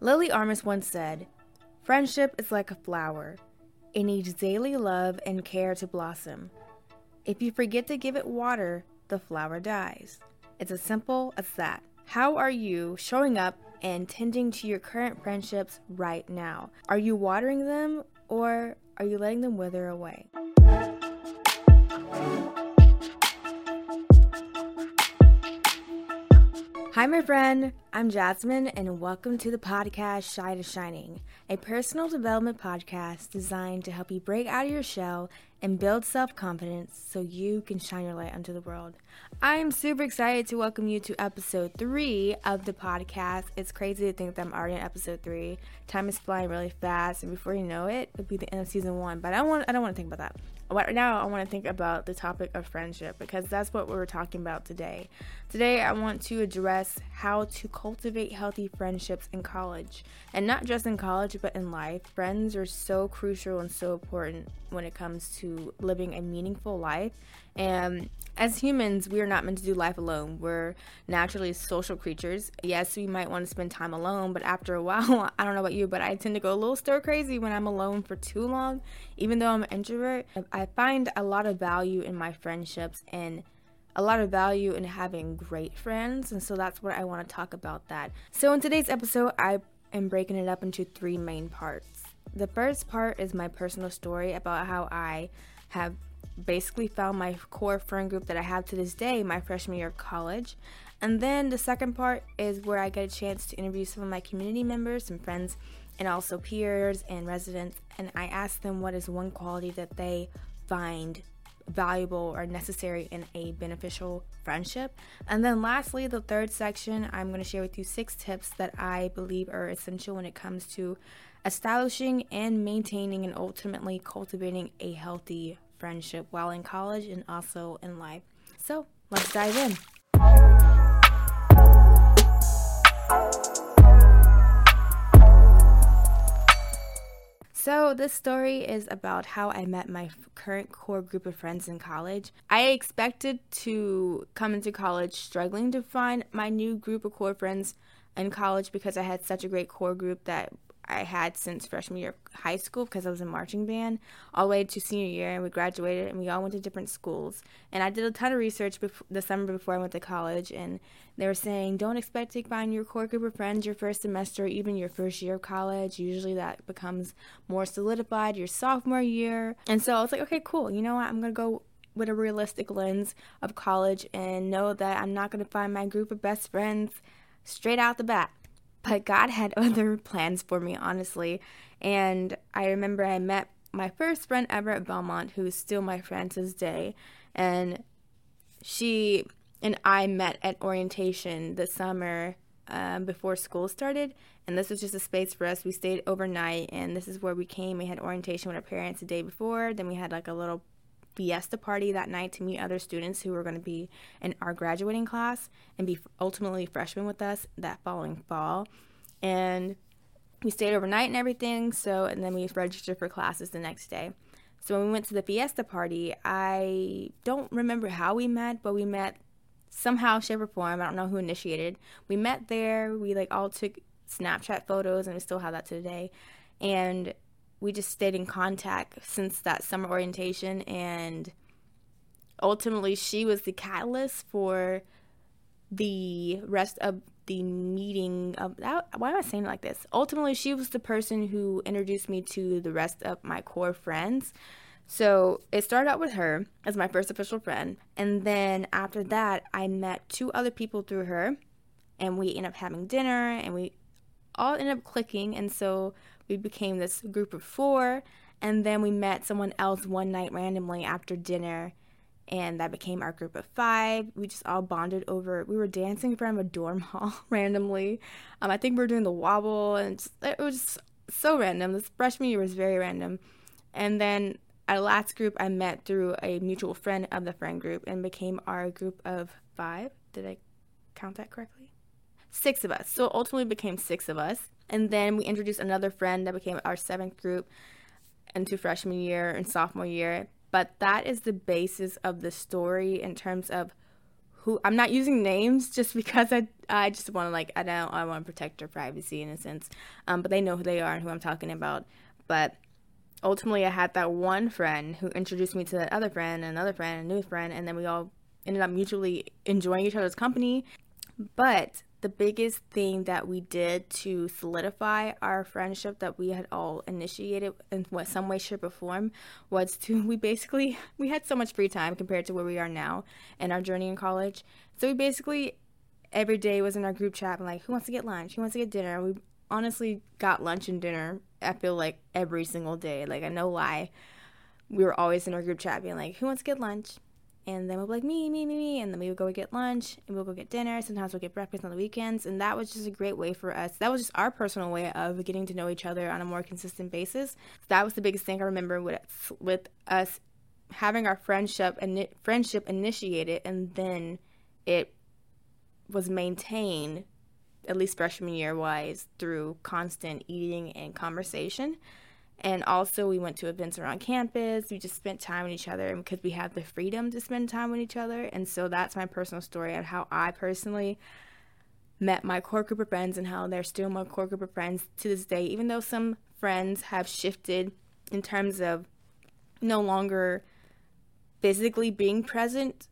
Lily Amos once said, Friendship is like a flower. It needs daily love and care to blossom. If you forget to give it water, the flower dies. It's as simple as that. How are you showing up and tending to your current friendships right now? Are you watering them or are you letting them wither away? Hi, my friend. I'm Jasmine, and welcome to the podcast Shy to Shining, a personal development podcast designed to help you break out of your shell and build self confidence so you can shine your light onto the world. I am super excited to welcome you to episode three of the podcast. It's crazy to think that I'm already in episode three. Time is flying really fast, and before you know it, it'll be the end of season one. But I don't want I don't want to think about that. Right now, I want to think about the topic of friendship because that's what we're talking about today. Today, I want to address how to cultivate healthy friendships in college. And not just in college, but in life. Friends are so crucial and so important when it comes to living a meaningful life. And as humans, we are not meant to do life alone. We're naturally social creatures. Yes, we might want to spend time alone, but after a while, I don't know about you, but I tend to go a little stir crazy when I'm alone for too long. Even though I'm an introvert, find a lot of value in my friendships and a lot of value in having great friends. And so that's what I want to talk about that. So in today's episode, I am breaking it up into three main parts. The first part is my personal story about how I have basically found my core friend group that I have to this day, my freshman year of college. And then the second part is where I get a chance to interview some of my community members, some friends, and also peers and residents. And I ask them what is one quality that they find valuable or necessary in a beneficial friendship. And then lastly, the third section, I'm going to share with you six tips that I believe are essential when it comes to establishing and maintaining and ultimately cultivating a healthy friendship while in college and also in life. So let's dive in. So, this story is about how I met my current core group of friends in college. I expected to come into college struggling to find my new group of core friends in college because I had such a great core group that I had since freshman year of high school because I was in marching band, all the way to senior year, and we graduated and we all went to different schools. And I did a ton of research before, the summer before I went to college, and they were saying don't expect to find your core group of friends your first semester, even your first year of college. Usually that becomes more solidified your sophomore year. And so I was like, okay, cool. You know what? I'm gonna go with a realistic lens of college and know that I'm not gonna find my group of best friends straight out the bat. But God had other plans for me, honestly. And I remember I met my first friend ever at Belmont, who is still my friend to this day. And she and I met at orientation the summer um, before school started. And this was just a space for us. We stayed overnight, and this is where we came. We had orientation with our parents the day before. Then we had like a little fiesta party that night to meet other students who were going to be in our graduating class and be ultimately freshmen with us that following fall. And we stayed overnight and everything. So, and then we registered for classes the next day. So when we went to the fiesta party, I don't remember how we met, but we met somehow, shape, or form. I don't know who initiated. We met there. We like all took Snapchat photos, and we still have that to today. And we just stayed in contact since that summer orientation and ultimately she was the catalyst for the rest of the meeting of why am I saying it like this? Ultimately, she was the person who introduced me to the rest of my core friends. So it started out with her as my first official friend, and then after that, I met two other people through her, and we ended up having dinner, and we all ended up clicking, and so we became this group of four, and then we met someone else one night randomly after dinner, and that became our group of five. We just all bonded over. We were dancing from a dorm hall randomly. Um, I think we were doing the wobble, and just, it was just so random. This freshman year was very random, and then our last group I met through a mutual friend of the friend group, and became our group of five. Did I count that correctly? Six of us. So it ultimately became six of us. And then we introduced another friend that became our seventh group into freshman year and sophomore year. But that is the basis of the story in terms of who I'm not using names just because I I just want to like I don't I want to protect their privacy in a sense. Um, but they know who they are and who I'm talking about. But ultimately, I had that one friend who introduced me to that other friend, another friend, a new friend, and then we all ended up mutually enjoying each other's company. But the biggest thing that we did to solidify our friendship that we had all initiated in what some way shape or form was to we basically we had so much free time compared to where we are now in our journey in college. So we basically every day was in our group chat and like who wants to get lunch? Who wants to get dinner? We honestly got lunch and dinner i feel like every single day. Like i no lie we were always in our group chat being like who wants to get lunch and then we'll be like me, me, me, me, and then we would go get lunch and we'll go get dinner. Sometimes we'll get breakfast on the weekends, and that was just a great way for us. That was just our personal way of getting to know each other on a more consistent basis. That was the biggest thing I remember with with us having our friendship and friendship initiated, and then it was maintained at least freshman year wise through constant eating and conversation. And also, we went to events around campus. We just spent time with each other because we have the freedom to spend time with each other. And so, that's my personal story of how I personally met my core group of friends and how they're still my core group of friends to this day, even though some friends have shifted in terms of no longer physically being present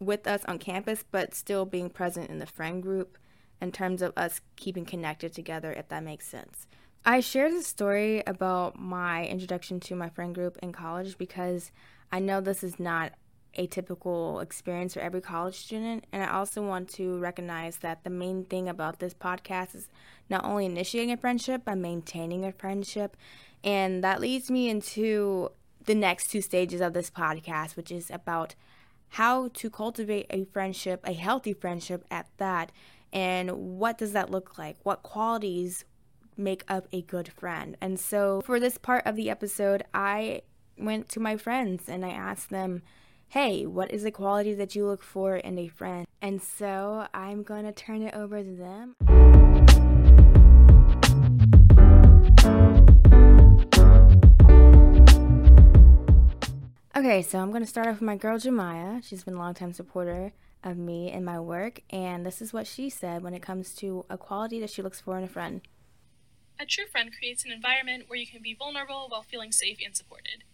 with us on campus, but still being present in the friend group in terms of us keeping connected together, if that makes sense. I shared a story about my introduction to my friend group in college because I know this is not a typical experience for every college student. And I also want to recognize that the main thing about this podcast is not only initiating a friendship, but maintaining a friendship. And that leads me into the next two stages of this podcast, which is about how to cultivate a friendship, a healthy friendship at that. And what does that look like? What qualities make up a good friend. And so for this part of the episode, I went to my friends and I asked them, hey, what is the quality that you look for in a friend? And so I'm going to turn it over to them. Okay, so I'm going to start off with my girl Jemiah. She's been a longtime supporter of me and my work, and this is what she said when it comes to a quality that she looks for in a friend. A true friend creates an environment where you can be vulnerable while feeling safe and supported.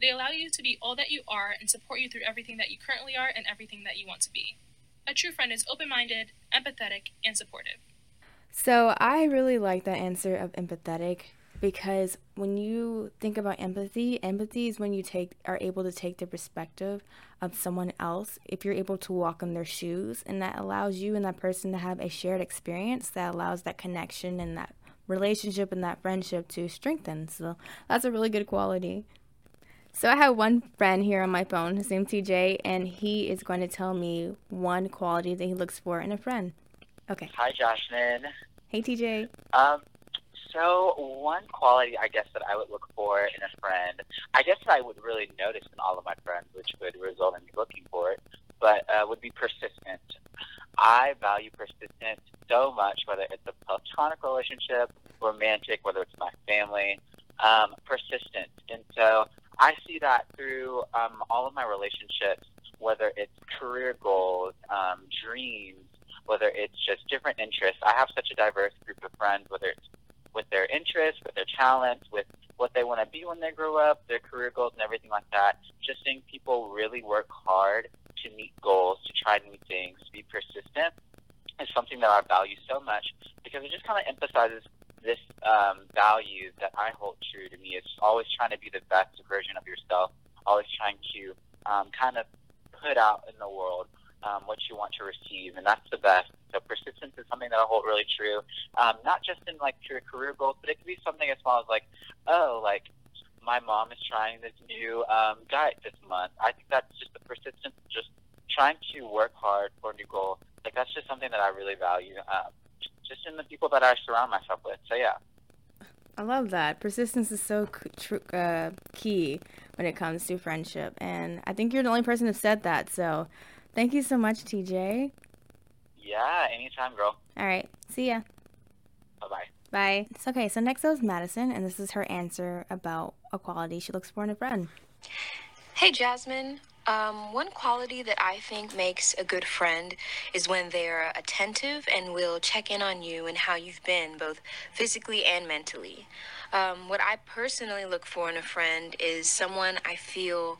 They allow you to be all that you are and support you through everything that you currently are and everything that you want to be. A true friend is open minded, empathetic, and supportive. So I really like that answer of empathetic because when you think about empathy, empathy is when you take are able to take the perspective of someone else if you're able to walk in their shoes and that allows you and that person to have a shared experience that allows that connection and that relationship and that friendship to strengthen. So that's a really good quality. So I have one friend here on my phone. His name's TJ, and he is going to tell me one quality that he looks for in a friend. Okay. Hi, Jasmine. Hey, TJ. Um, so one quality I guess that I would look for in a friend, I guess that I would really notice in all of my friends, which would result in me looking for it, but uh, would be persistent. I value persistence so much, whether it's a platonic relationship, romantic, whether it's my family, um, persistent. And so I see that through um, all of my relationships, whether it's career goals, um, dreams, whether it's just different interests. I have such a diverse group of friends, whether it's with their interests, with their talents, with what they want to be when they grow up, their career goals, and everything like that. Just seeing people really work hard to meet goals, to try new things, to be persistent is something that I value so much because it just kind of emphasizes this um, value that I hold true to me. It's always trying to be the best version of yourself, always trying to um, kind of put out in the world um, what you want to receive, and that's the best. So persistence is something that I hold really true, um, not just in like your career goals, but it could be something as small as like, oh, like my mom is trying this new um, diet this month. I think that's just the persistence, just trying to work hard for a new goal. Like that's just something that I really value, um, just in the people that I surround myself with. So yeah. I love that. Persistence is so uh, key when it comes to friendship, and I think you're the only person who said that. So, thank you so much, TJ. Yeah, anytime, girl. All right, see ya. Bye bye. Bye. It's okay. So next up is Madison, and this is her answer about a quality she looks for in a friend. Hey, Jasmine. Um, one quality that I think makes a good friend is when they're attentive and will check in on you and how you've been, both physically and mentally. Um, what I personally look for in a friend is someone I feel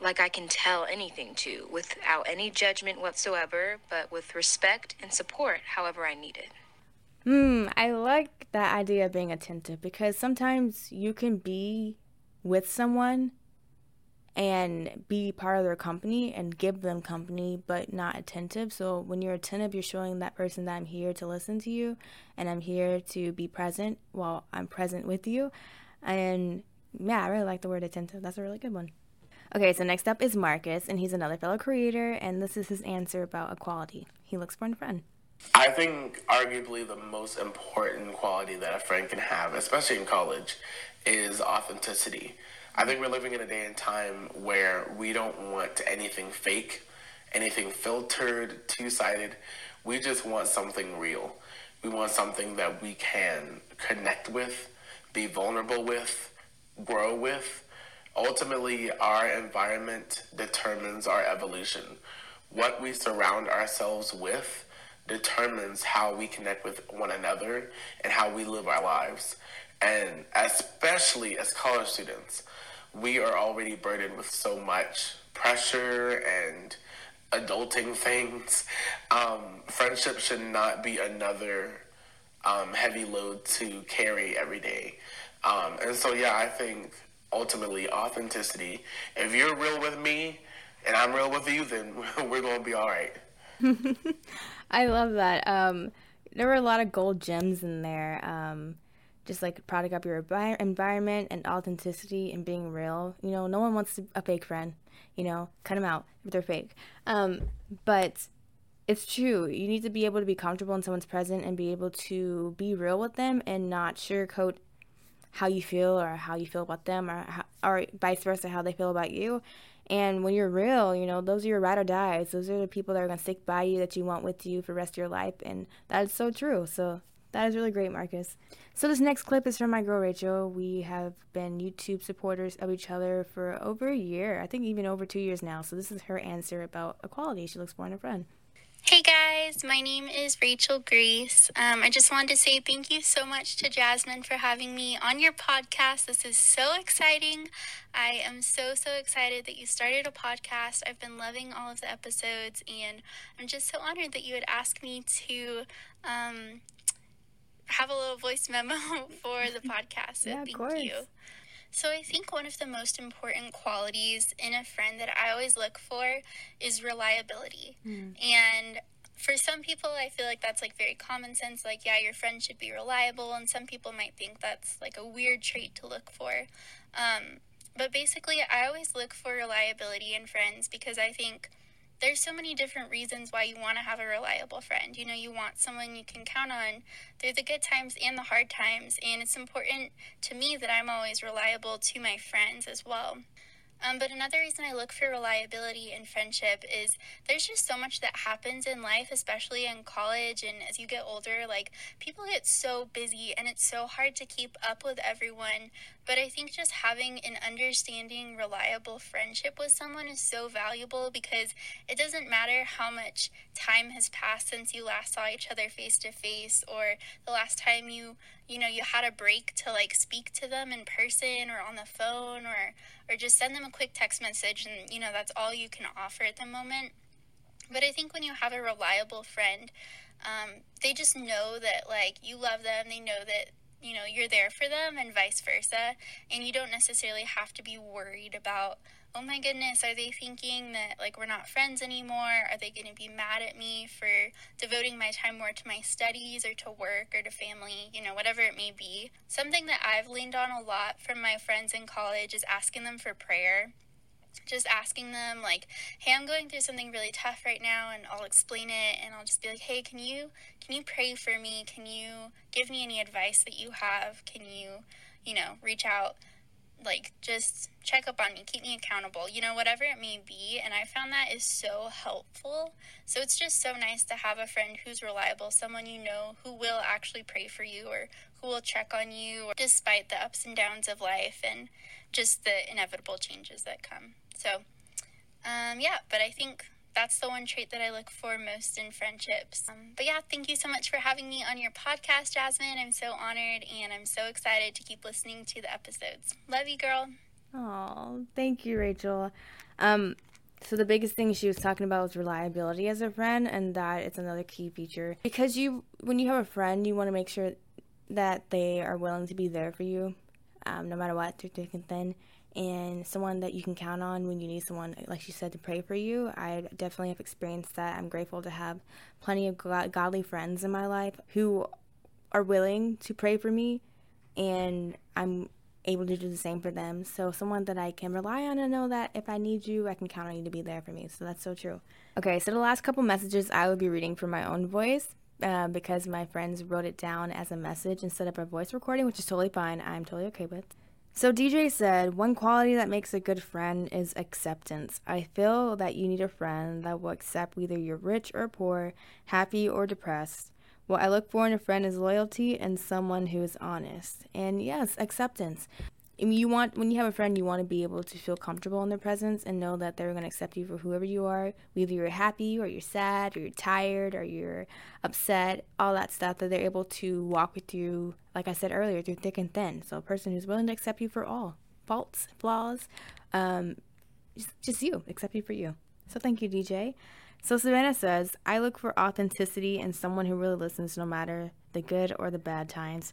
like I can tell anything to without any judgment whatsoever, but with respect and support however I need it. Hmm, I like that idea of being attentive because sometimes you can be with someone and be part of their company and give them company but not attentive. So when you're attentive, you're showing that person that I'm here to listen to you and I'm here to be present while I'm present with you. And yeah, I really like the word attentive. That's a really good one. Okay, so next up is Marcus, and he's another fellow creator, and this is his answer about equality. He looks for a friend. I think arguably the most important quality that a friend can have, especially in college, is authenticity. I think we're living in a day and time where we don't want anything fake, anything filtered, two sided. We just want something real. We want something that we can connect with, be vulnerable with, grow with. Ultimately, our environment determines our evolution. What we surround ourselves with determines how we connect with one another and how we live our lives. And especially as college students, we are already burdened with so much pressure and adulting things. Um, friendship should not be another um, heavy load to carry every day. Um, and so, yeah, I think ultimately authenticity. If you're real with me and I'm real with you, then we're going to be all right. I love that. Um, there were a lot of gold gems in there. Um, just like product up your environment and authenticity and being real. You know, no one wants a fake friend. You know, cut them out if they're fake. Um, but it's true. You need to be able to be comfortable in someone's presence and be able to be real with them and not sugarcoat how you feel or how you feel about them or how, or vice versa how they feel about you. And when you're real, you know, those are your ride or dies. Those are the people that are going to stick by you that you want with you for the rest of your life. And that is so true. So that is really great, Marcus. So this next clip is from my girl Rachel. We have been YouTube supporters of each other for over a year. I think even over two years now. So this is her answer about equality she looks for in a friend. Hey guys, my name is Rachel Grace. Um, I just wanted to say thank you so much to Jasmine for having me on your podcast. This is so exciting. I am so, so excited that you started a podcast. I've been loving all of the episodes, and I'm just so honored that you would ask me to um, have a little voice memo for the podcast. So yeah, thank course. you. So I think one of the most important qualities in a friend that I always look for is reliability. Mm. And for some people I feel like that's like very common sense like yeah your friend should be reliable and some people might think that's like a weird trait to look for. Um, but basically I always look for reliability in friends because I think there's so many different reasons why you want to have a reliable friend. You know, you want someone you can count on through the good times and the hard times. And it's important to me that I'm always reliable to my friends as well. Um, but another reason I look for reliability in friendship is there's just so much that happens in life, especially in college and as you get older. Like, people get so busy and it's so hard to keep up with everyone. But I think just having an understanding, reliable friendship with someone is so valuable because it doesn't matter how much time has passed since you last saw each other face to face or the last time you you know you had a break to like speak to them in person or on the phone or or just send them a quick text message and you know that's all you can offer at the moment. But i think when you have a reliable friend um, they just know that like you love them they know that you know you're there for them and vice versa and you don't necessarily have to be worried about oh my goodness, are they thinking that like we're not friends anymore? Are they going to be mad at me for devoting my time more to my studies or to work or to family, you know, whatever it may be? Something that I've leaned on a lot from my friends in college is asking them for prayer. Just asking them, like, hey, I'm going through something really tough right now, and I'll explain it, and I'll just be like, hey, can you can you pray for me? Can you give me any advice that you have? Can you, you know, reach out like just check up on me, keep me accountable, you know, whatever it may be. And I found that is so helpful. So it's just so nice to have a friend who's reliable, someone you know who will actually pray for you or who will check on you despite the ups and downs of life and just the inevitable changes that come. So Um, yeah, but I think that's the one trait that I look for most in friendships. Um, but yeah, thank you so much for having me on your podcast, Jasmine. I'm so honored and I'm so excited to keep listening to the episodes. Love you, girl. Oh, thank you, Rachel. Um, so the biggest thing she was talking about was reliability as a friend, and that it's another key feature because you, when you have a friend, you want to make sure that they are willing to be there for you, um, no matter what, through thick and thin and someone that you can count on when you need someone, like she said, to pray for you. I definitely have experienced that. I'm grateful to have plenty of godly friends in my life who are willing to pray for me, and I'm able to do the same for them. So, someone that I can rely on and know that if I need you, I can count on you to be there for me. So, that's so true. Okay, so the last couple messages I will be reading from my own voice. Uh, because my friends wrote it down as a message instead of a voice recording, which is totally fine. I'm totally okay with. So DJ said, one quality that makes a good friend is acceptance. I feel that you need a friend that will accept whether you're rich or poor, happy or depressed. What I look for in a friend is loyalty and someone who is honest. And yes, acceptance you want when you have a friend you want to be able to feel comfortable in their presence and know that they're going to accept you for whoever you are. Whether you're happy or you're sad or you're tired or you're upset all that stuff that they're able to walk with you like i said earlier through thick and thin. So a person who's willing to accept you for all faults flaws um, just, just you accept you for you. So thank you dj so savannah says i look for authenticity in someone who really listens no matter the good or the bad times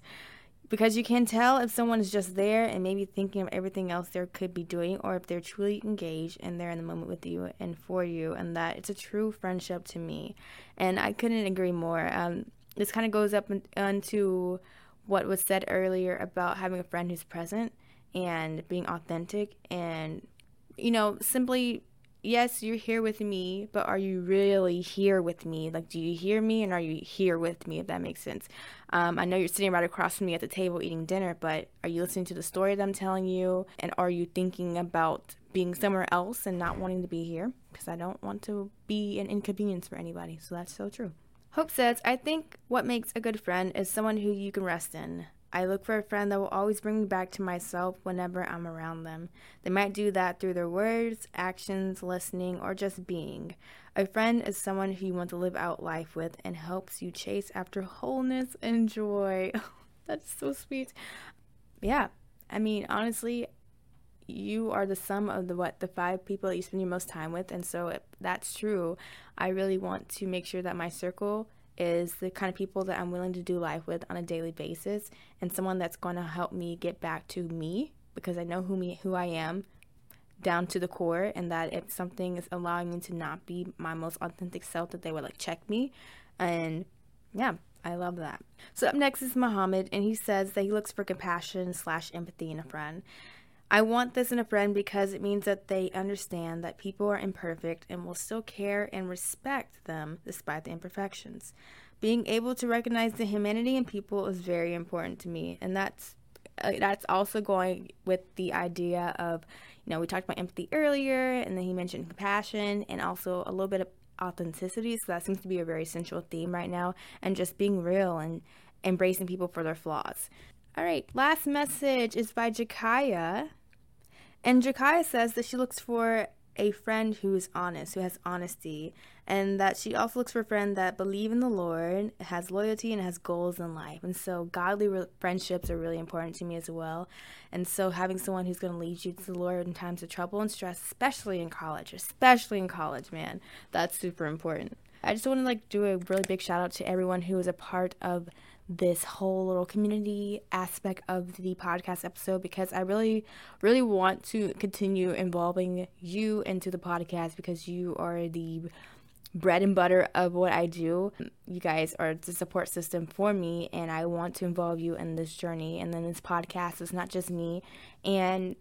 because you can tell if someone is just there and maybe thinking of everything else they could be doing or if they're truly engaged and they're in the moment with you and for you and that it's a true friendship to me. And i couldn't agree more. Um, this kind of goes up into what was said earlier about having a friend who's present and being authentic and you know simply yes, you're here with me, but are you really here with me? Like, do you hear me and are you here with me, if that makes sense? Um, I know you're sitting right across from me at the table eating dinner, but are you listening to the story that I'm telling you? And are you thinking about being somewhere else and not wanting to be here? Because I don't want to be an inconvenience for anybody. So that's so true. Hope says, I think what makes a good friend is someone who you can rest in. I look for a friend that will always bring me back to myself whenever I'm around them. They might do that through their words, actions, listening, or just being. A friend is someone who you want to live out life with and helps you chase after wholeness and joy. That's so sweet. Yeah, I mean, honestly, you are the sum of the what the five people that you spend your most time with, and so if that's true, I really want to make sure that my circle is the kind of people that I'm willing to do life with on a daily basis and someone that's going to help me get back to me because I know who me who I am down to the core and that if something is allowing me to not be my most authentic self that they would like check me and yeah I love that. So up next is Muhammad and he says that he looks for compassion slash empathy in a friend. I want this in a friend because it means that they understand that people are imperfect and will still care and respect them despite the imperfections. Being able to recognize the humanity in people is very important to me, and that's uh, that's also going with the idea of, you know, we talked about empathy earlier, and then he mentioned compassion and also a little bit of authenticity. So that seems to be a very central theme right now, and just being real and embracing people for their flaws. All right, last message is by Jakaya. And Jakaya says that she looks for a friend who is honest, who has honesty, and that she also looks for a friend that believe in the Lord, has loyalty, and has goals in life. And so, godly re- friendships are really important to me as well. And so, having someone who's going to lead you to the Lord in times of trouble and stress, especially in college, especially in college, man, that's super important. I just want to like do a really big shout out to everyone who is a part of this whole little community aspect of the podcast episode because I really, really want to continue involving you into the podcast because you are the bread and butter of what I do. You guys are the support system for me, and I want to involve you in this journey. And then this podcast is not just me. And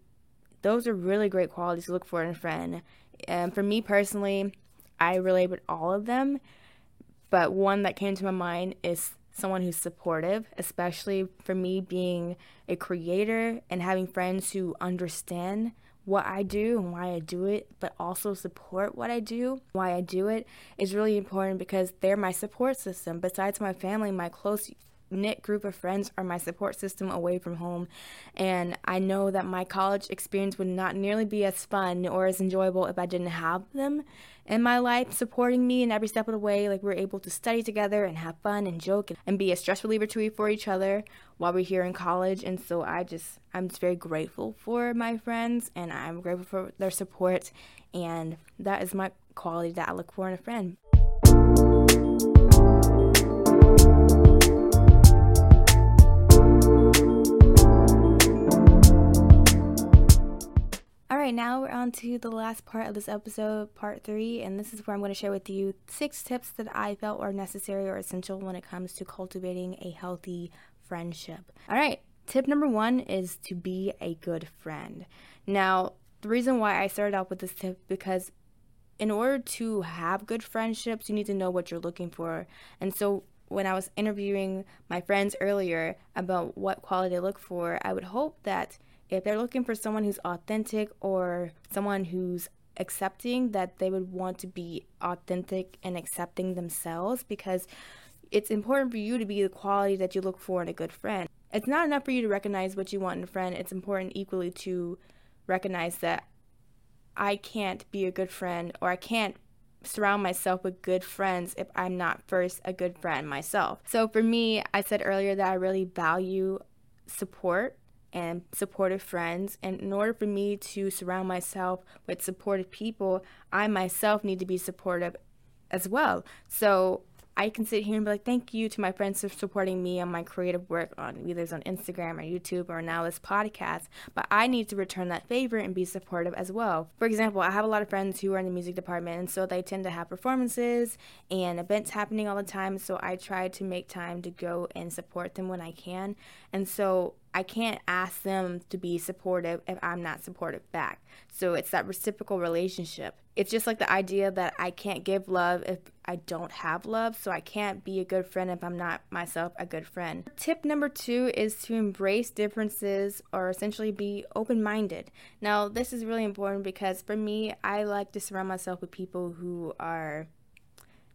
those are really great qualities to look for in a friend. And for me personally, I relate with all of them, but one that came to my mind is someone who's supportive, especially for me being a creator and having friends who understand what I do and why I do it, but also support what I do, why I do it is really important because they're my support system. Besides my family, my close knit group of friends are my support system away from home. And I know that my college experience would not nearly be as fun or as enjoyable if I didn't have them in my life supporting me in every step of the way. Like we're able to study together and have fun and joke and be a stress reliever to for each other while we're here in college. And so I just I'm just very grateful for my friends and I'm grateful for their support and that is my quality that I look for in a friend. Right, now we're on to the last part of this episode, part three, and this is where I'm going to share with you six tips that I felt are necessary or essential when it comes to cultivating a healthy friendship. All right, tip number one is to be a good friend. Now, the reason why I started out with this tip because in order to have good friendships, you need to know what you're looking for. And so when I was interviewing my friends earlier about what quality they look for, I would hope that if they're looking for someone who's authentic or someone who's accepting, that they would want to be authentic and accepting themselves because it's important for you to be the quality that you look for in a good friend. It's not enough for you to recognize what you want in a friend, it's important equally to recognize that I can't be a good friend or I can't surround myself with good friends if I'm not first a good friend myself. So for me, I said earlier that I really value support and supportive friends. And in order for me to surround myself with supportive people, I myself need to be supportive as well. So I can sit here and be like, thank you to my friends for supporting me on my creative work on either it's on Instagram or YouTube or now this podcast. But I need to return that favor and be supportive as well. For example, I have a lot of friends who are in the music department, and so they tend to have performances and events happening all the time. So I try to make time to go and support them when I can. And so I can't ask them to be supportive if I'm not supportive back. So it's that reciprocal relationship. It's just like the idea that I can't give love if I don't have love, so I can't be a good friend if I'm not myself a good friend. Tip number two is to embrace differences or essentially be open minded. Now, this is really important because for me, I like to surround myself with people who are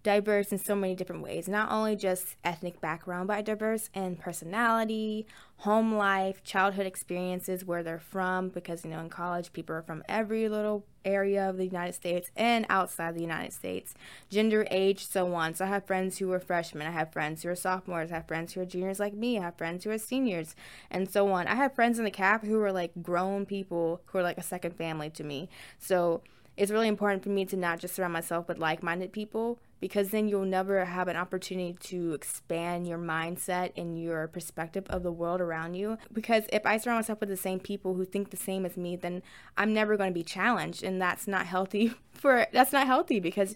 diverse in so many different ways. Not only just ethnic background, but diverse in personality, home life, childhood experiences, where they're from. Because, you know, in college, people are from every little area of the United States and outside the United States, gender, age, so on. So I have friends who are freshmen, I have friends who are sophomores, I have friends who are juniors like me, I have friends who are seniors, and so on. I have friends in the CAP who are like grown people who are like a second family to me. So it's really important for me to not just surround myself with like minded people because then you'll never have an opportunity to expand your mindset and your perspective of the world around you. Because if I surround myself with the same people who think the same as me, then I'm never going to be challenged, and that's not healthy for that's not healthy because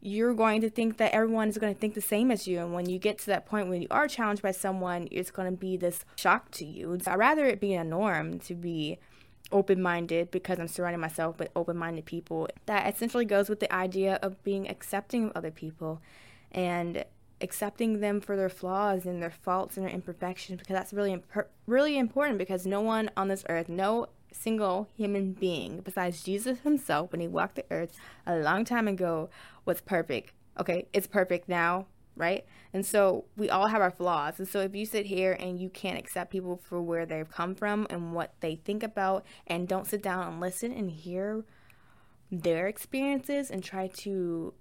you're going to think that everyone is going to think the same as you. And when you get to that point when you are challenged by someone, it's going to be this shock to you. I'd rather it be a norm to be open minded because I'm surrounding myself with open minded people. That essentially goes with the idea of being accepting of other people and accepting them for their flaws and their faults and their imperfections because that's really imp- really important because no one on this earth, no single human being besides Jesus himself when he walked the earth a long time ago was perfect. Okay, it's perfect now right? And so we all have our flaws. And so if you sit here and you can't accept people for where they've come from and what they think about, and don't sit down and listen and hear their experiences and try to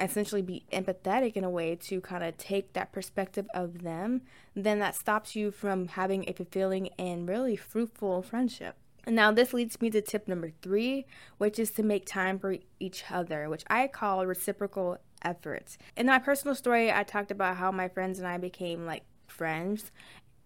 essentially be empathetic in a way to kind of take that perspective of them, then that stops you from having a fulfilling and really fruitful friendship. And now this leads me to tip number three, which is to make time for each other, which I call reciprocal efforts. In my personal story, I talked about how my friends and I became like friends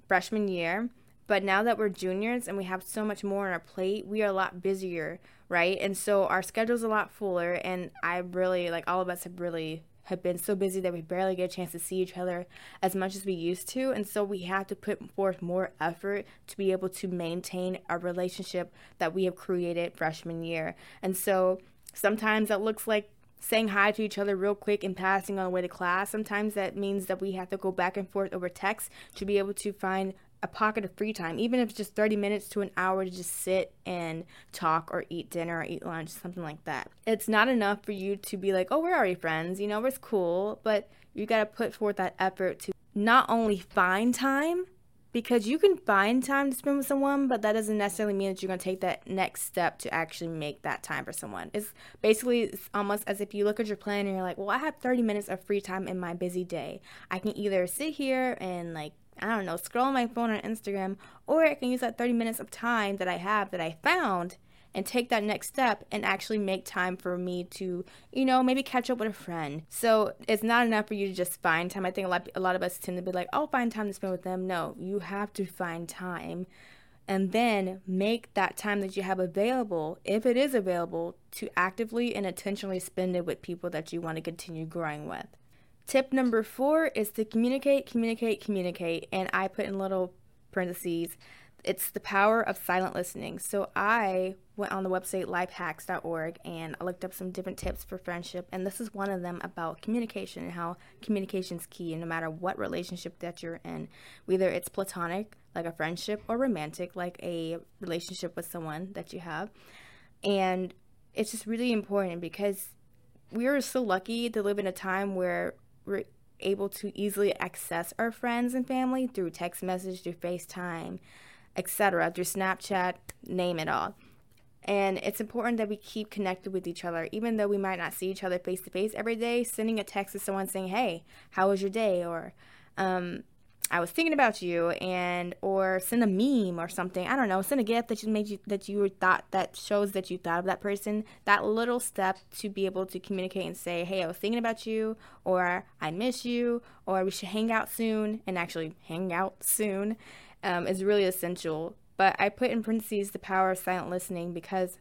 freshman year. But now that we're juniors and we have so much more on our plate, we are a lot busier, right? And so our schedule's a lot fuller. And I really, like, all of us have really have been so busy that we barely get a chance to see each other as much as we used to. And so we have to put forth more effort to be able to maintain a relationship that we have created freshman year. And so sometimes that looks like saying hi to each other real quick and passing on the way to class. Sometimes that means that we have to go back and forth over text to be able to find a pocket of free time, even if it's just 30 minutes to an hour to just sit and talk or eat dinner or eat lunch, something like that. It's not enough for you to be like, oh, we're already friends, you know, it's cool, but you got to put forth that effort to not only find time, because you can find time to spend with someone, but that doesn't necessarily mean that you're going to take that next step to actually make that time for someone. It's basically it's almost as if you look at your plan and you're like, well, I have 30 minutes of free time in my busy day. I can either sit here and like I don't know, scroll on my phone on Instagram, or I can use that 30 minutes of time that I have that I found and take that next step and actually make time for me to, you know, maybe catch up with a friend. So it's not enough for you to just find time. I think a lot, a lot of us tend to be like, oh, find time to spend with them. No, you have to find time and then make that time that you have available, if it is available, to actively and intentionally spend it with people that you want to continue growing with. Tip number four is to communicate, communicate, communicate. And I put in little parentheses it's the power of silent listening. So I went on the website lifehacks.org and I looked up some different tips for friendship, and this is one of them about communication and how communication is key. And no matter what relationship that you're in, whether it's platonic, like a friendship, or romantic, like a relationship with someone that you have, and it's just really important because we are so lucky to live in a time where we're able to easily access our friends and family through text message, through FaceTime etc., through Snapchat, name it all. And it's important that we keep connected with each other, even though we might not see each other face to face every day. Sending a text to someone saying, "Hey, how was your day?" or um, "I was thinking about you," and or send a meme or something. I don't know. Send a gift that you made you that you thought that shows that you thought of that person. That little step to be able to communicate and say, "Hey, I was thinking about you," or "I miss you," or "We should hang out soon," and actually hang out soon um, is really essential. But I put in parentheses the power of silent listening because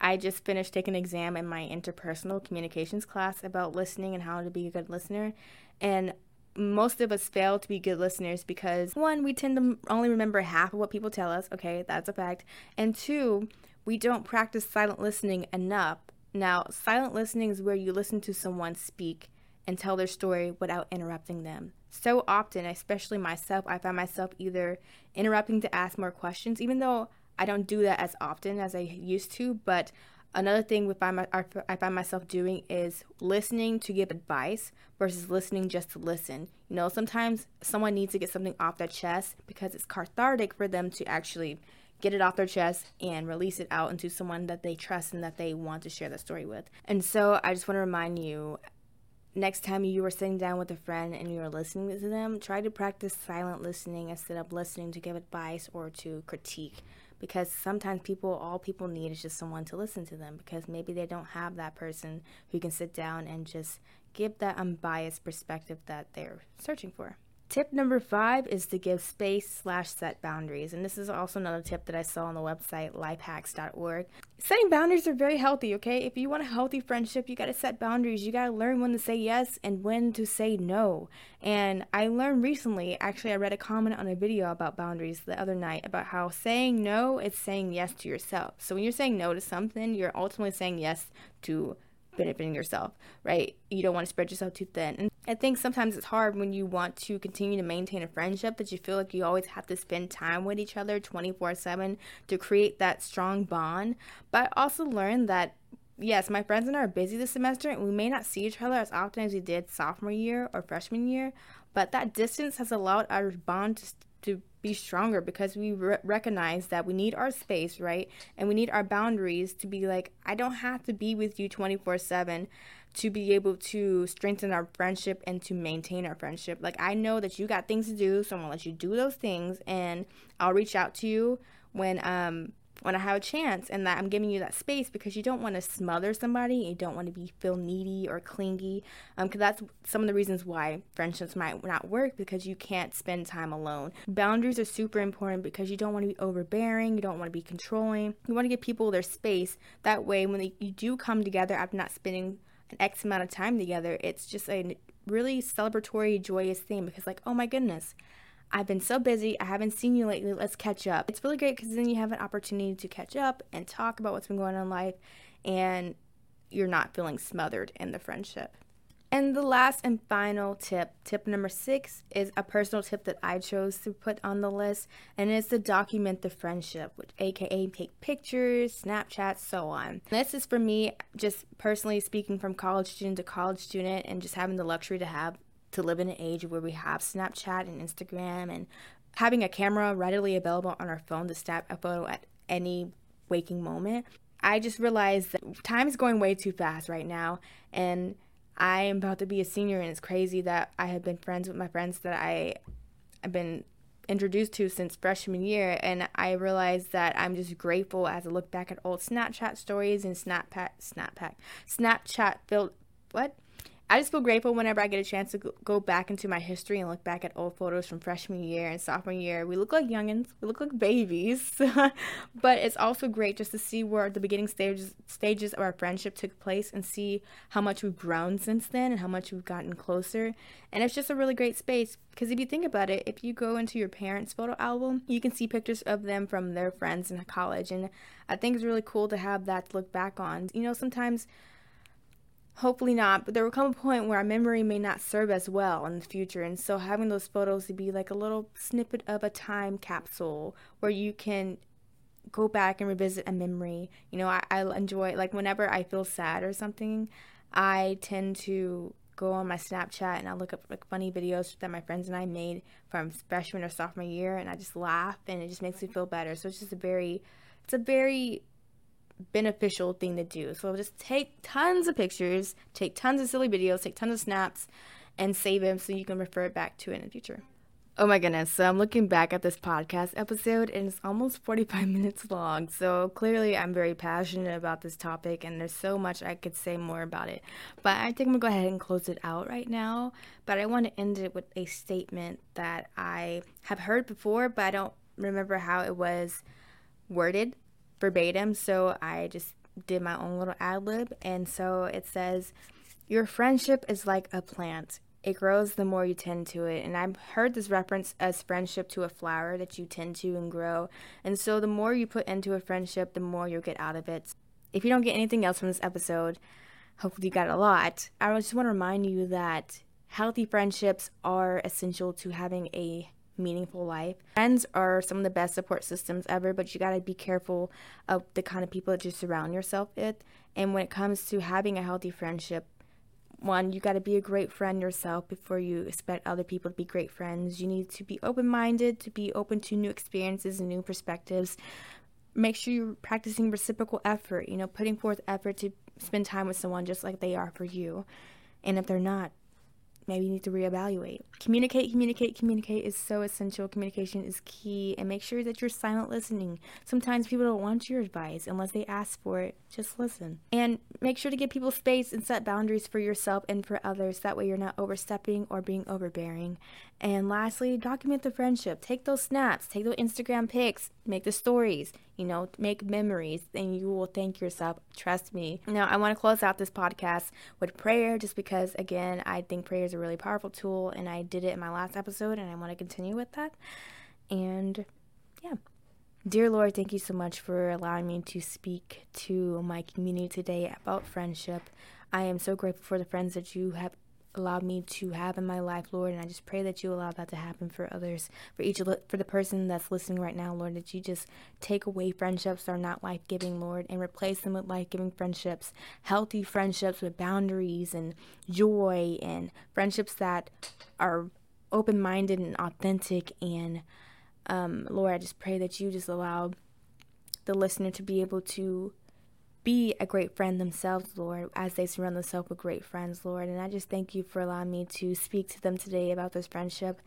I just finished taking an exam in my interpersonal communications class about listening and how to be a good listener. And most of us fail to be good listeners because one, we tend to only remember half of what people tell us. Okay, that's a fact. And two, we don't practice silent listening enough. Now, silent listening is where you listen to someone speak and tell their story without interrupting them so often, especially myself, I find myself either interrupting to ask more questions, even though I don't do that as often as I used to. But another thing we find my, I find myself doing is listening to give advice versus listening just to listen. You know, sometimes someone needs to get something off their chest because it's cathartic for them to actually get it off their chest and release it out into someone that they trust and that they want to share the story with. And so I just want to remind you next time you are sitting down with a friend and you're listening to them, try to practice silent listening instead of listening to give advice or to critique. Because sometimes people, all people need is just someone to listen to them because maybe they don't have that person who can sit down and just give that unbiased perspective that they're searching for. Tip number five is to give space slash set boundaries. And this is also another tip that I saw on the website lifehacks.org. Setting boundaries are very healthy, okay? If you want a healthy friendship, you got to set boundaries. You got to learn when to say yes and when to say no. And I learned recently, actually, I read a comment on a video about boundaries the other night about how saying no is saying yes to yourself. So when you're saying no to something, you're ultimately saying yes to benefiting yourself, right? You don't want to spread yourself too thin. And I think sometimes it's hard when you want to continue to maintain a friendship that you feel like you always have to spend time with each other 24 7 to create that strong bond. But I also learned that yes, my friends and I are busy this semester and we may not see each other as often as we did sophomore year or freshman year, but that distance has allowed our bond to, to be stronger because we re- recognize that we need our space, right? And we need our boundaries to be like, I don't have to be with you 24 7 to be able to strengthen our friendship and to maintain our friendship. Like, I know that you got things to do, so I'm gonna let you do those things, and I'll reach out to you when um when I have a chance and that I'm giving you that space because you don't want to smother somebody. You don't want to be feel needy or clingy. Um, because that's some of the reasons why friendships might not work because you can't spend time alone. Boundaries are super important because you don't want to be overbearing. You don't want to be controlling. You want to give people their space. That way, when they, you do come together after not spending an X amount of time together, it's just a really celebratory, joyous thing because, like, oh my goodness, I've been so busy. I haven't seen you lately. Let's catch up. It's really great because then you have an opportunity to catch up and talk about what's been going on in life, and you're not feeling smothered in the friendship. And the last and final tip, tip number six, is a personal tip that I chose to put on the list, and it's to document the friendship, which aka take pictures, Snapchat, so on. This is for me, just personally speaking from college student to college student, and just having the luxury to have to live in an age where we have Snapchat and Instagram and having a camera readily available on our phone to snap a photo at any waking moment. I just realized that time is going way too fast right now, and I am about to be a senior, and it's crazy that I have been friends with my friends that I have been introduced to since freshman year, and I realized that I'm just grateful as I look back at old Snapchat stories and Snapchat, Snapchat, Snapchat filled what I just feel grateful whenever I get a chance to go back into my history and look back at old photos from freshman year and sophomore year. We look like youngins, we look like babies, but it's also great just to see where the beginning stages stages of our friendship took place and see how much we've grown since then and how much we've gotten closer. And it's just a really great space because if you think about it, if you go into your parents' photo album, you can see pictures of them from their friends in college, and I think it's really cool to have that to look back on. You know, sometimes hopefully not, but there will come a point where our memory may not serve as well in the future. And so having those photos to be like a little snippet of a time capsule where you can go back and revisit a memory. You know, I, I enjoy like whenever I feel sad or something, I tend to go on my Snapchat and I look up like funny videos that my friends and I made from freshman or sophomore year and I just laugh and it just makes me feel better. So it's just a very it's a very beneficial thing to do. So just take tons of pictures, take tons of silly videos, take tons of snaps, and save them so you can refer back to it in the future. Oh my goodness. So I'm looking back at this podcast episode and it's almost 45 minutes long. So clearly I'm very passionate about this topic and there's so much I could say more about it. But I think I'm going to go ahead and close it out right now. But I want to end it with a statement that I have heard before, but I don't remember how it was worded verbatim, so I just did my own little ad lib. And so it says, Your friendship is like a plant. It grows the more you tend to it. And I've heard this reference as friendship to a flower that you tend to and grow. And so the more you put into a friendship, the more you'll get out of it. If you don't get anything else from this episode, hopefully you got a lot. I just want to remind you that healthy friendships are essential to having a meaningful life. Friends are some of the best support systems ever, but you got to be careful of the kind of people that you surround yourself with. And when it comes to having a healthy friendship, one, you got to be a great friend yourself before you expect other people to be great friends. You need to be open minded, to be open to new experiences and new perspectives. Make sure you're practicing reciprocal effort, you know, putting forth effort to spend time with someone just like they are for you. And if they're not, maybe you need to reevaluate. Communicate, communicate, communicate is so essential. Communication is key, and make sure that you're silent listening. Sometimes people don't want your advice unless they ask for it. Just listen. And make sure to give people space and set boundaries for yourself and for others. That way, you're not overstepping or being overbearing. And lastly, document the friendship. Take those snaps, take those Instagram pics, make the stories, you know, make memories, and you will thank yourself. Trust me. Now, I want to close out this podcast with prayer just because, again, I think prayer is a really powerful tool, and I did it in my last episode, and I want to continue with that. And yeah. Dear Lord, thank you so much for allowing me to speak to my community today about friendship. I am so grateful for the friends that you have allowed me to have in my life, Lord. And I just pray that you allow that to happen for others, for each for the person that's listening right now, Lord. That you just take away friendships that are not life giving, Lord, and replace them with life giving friendships, healthy friendships with boundaries and joy, and friendships that are open minded and authentic. And um, Lord, I just pray that you just allow the listener to be able to be a great friend themselves, Lord, as they surround themselves with great friends, Lord. And I just thank you for allowing me to speak to them today about this friendship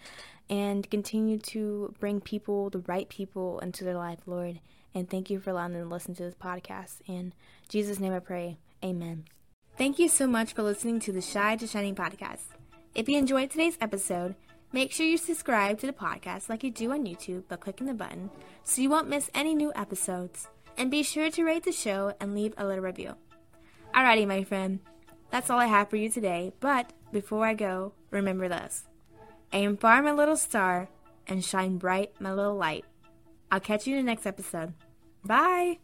and continue to bring people, the right people, into their life, Lord. And thank you for allowing them to listen to this podcast. In Jesus' name I pray. Amen. Thank you so much for listening to the Shy to Shining podcast. If you enjoyed today's episode, make sure you subscribe to the podcast like you do on YouTube by clicking the button so you won't miss any new episodes and be sure to rate the show and leave a little review. Alrighty, my friend, that's all I have for you today, but before I go, remember this aim far, my little star, and shine bright, my little light. I'll catch you in the next episode. Bye!